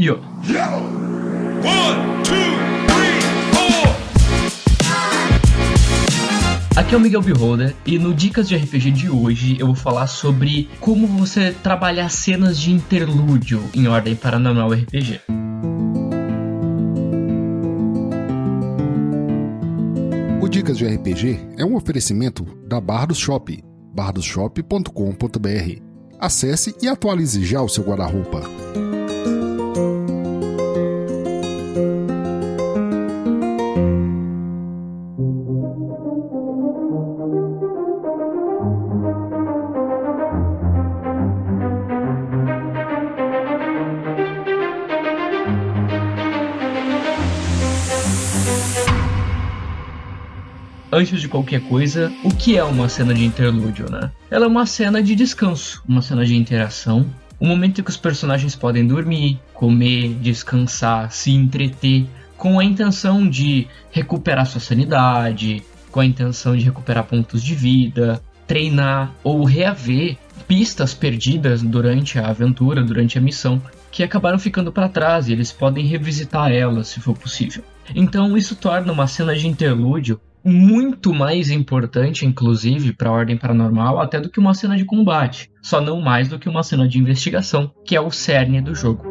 Yo! One, two, three. Aqui é o Miguel Beholder e no Dicas de RPG de hoje eu vou falar sobre como você trabalhar cenas de interlúdio em ordem paranormal RPG. O Dicas de RPG é um oferecimento da Bardos Shop, bardosshop.com.br. Acesse e atualize já o seu guarda-roupa. Antes de qualquer coisa, o que é uma cena de interlúdio, né? Ela é uma cena de descanso, uma cena de interação, um momento em que os personagens podem dormir, comer, descansar, se entreter, com a intenção de recuperar sua sanidade, com a intenção de recuperar pontos de vida, treinar ou reaver pistas perdidas durante a aventura, durante a missão, que acabaram ficando para trás e eles podem revisitar elas se for possível. Então isso torna uma cena de interlúdio muito mais importante, inclusive, para a Ordem Paranormal, até do que uma cena de combate. Só não mais do que uma cena de investigação, que é o cerne do jogo.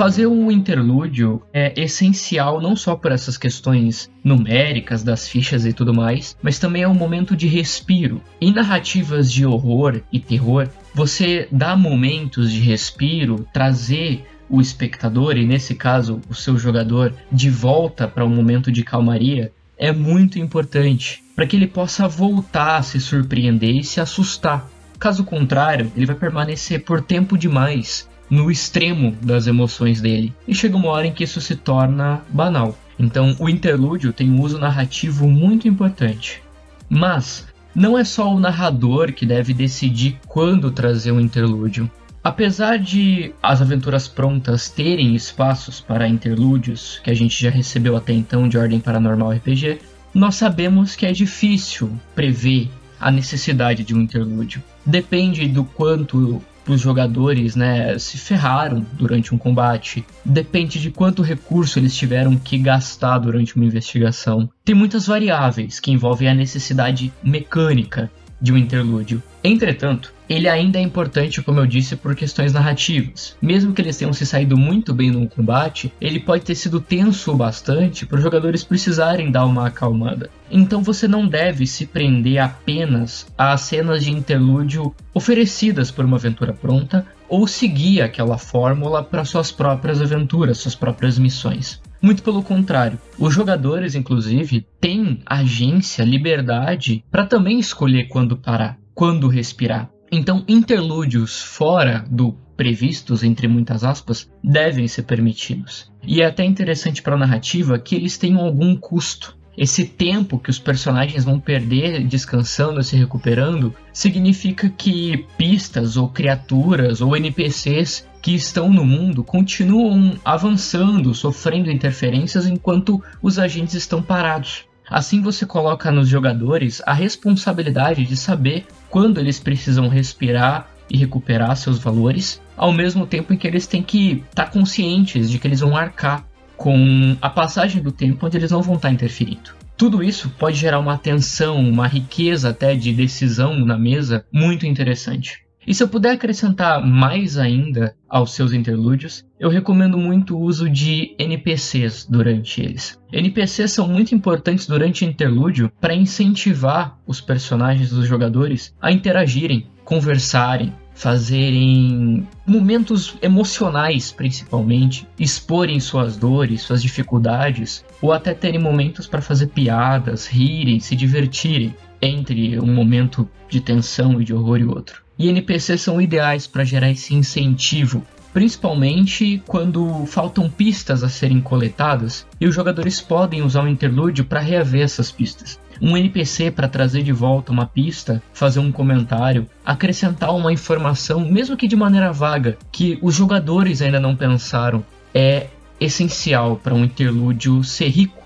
Fazer um interlúdio é essencial não só por essas questões numéricas das fichas e tudo mais, mas também é um momento de respiro. Em narrativas de horror e terror, você dá momentos de respiro, trazer o espectador, e nesse caso o seu jogador, de volta para um momento de calmaria, é muito importante para que ele possa voltar a se surpreender e se assustar. Caso contrário, ele vai permanecer por tempo demais no extremo das emoções dele e chega uma hora em que isso se torna banal. Então, o interlúdio tem um uso narrativo muito importante. Mas não é só o narrador que deve decidir quando trazer um interlúdio. Apesar de as aventuras prontas terem espaços para interlúdios, que a gente já recebeu até então de Ordem Paranormal RPG, nós sabemos que é difícil prever a necessidade de um interlúdio. Depende do quanto os jogadores né, se ferraram durante um combate, depende de quanto recurso eles tiveram que gastar durante uma investigação. Tem muitas variáveis que envolvem a necessidade mecânica de um interlúdio. Entretanto, ele ainda é importante, como eu disse, por questões narrativas. Mesmo que eles tenham se saído muito bem no combate, ele pode ter sido tenso o bastante para os jogadores precisarem dar uma acalmada. Então você não deve se prender apenas às cenas de interlúdio oferecidas por uma aventura pronta ou seguir aquela fórmula para suas próprias aventuras, suas próprias missões. Muito pelo contrário, os jogadores, inclusive, têm agência, liberdade para também escolher quando parar, quando respirar. Então, interlúdios fora do previstos, entre muitas aspas, devem ser permitidos. E é até interessante para a narrativa que eles tenham algum custo. Esse tempo que os personagens vão perder descansando, se recuperando, significa que pistas ou criaturas ou NPCs que estão no mundo continuam avançando, sofrendo interferências enquanto os agentes estão parados. Assim você coloca nos jogadores a responsabilidade de saber quando eles precisam respirar e recuperar seus valores, ao mesmo tempo em que eles têm que estar tá conscientes de que eles vão arcar com a passagem do tempo onde eles não vão estar interferindo. Tudo isso pode gerar uma tensão, uma riqueza até de decisão na mesa muito interessante. E se eu puder acrescentar mais ainda aos seus interlúdios, eu recomendo muito o uso de NPCs durante eles. NPCs são muito importantes durante interlúdio para incentivar os personagens dos jogadores a interagirem, conversarem, fazerem momentos emocionais, principalmente, exporem suas dores, suas dificuldades, ou até terem momentos para fazer piadas, rirem, se divertirem entre um momento de tensão e de horror e outro. E NPCs são ideais para gerar esse incentivo, principalmente quando faltam pistas a serem coletadas e os jogadores podem usar o um interlúdio para reaver essas pistas. Um NPC para trazer de volta uma pista, fazer um comentário, acrescentar uma informação, mesmo que de maneira vaga, que os jogadores ainda não pensaram, é essencial para um interlúdio ser rico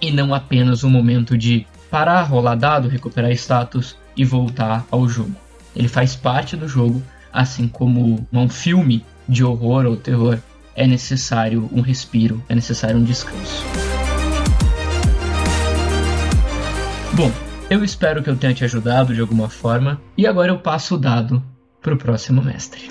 e não apenas um momento de parar, rolar dado, recuperar status e voltar ao jogo. Ele faz parte do jogo, assim como um filme de horror ou terror, é necessário um respiro, é necessário um descanso. Eu espero que eu tenha te ajudado de alguma forma e agora eu passo o dado para o próximo mestre.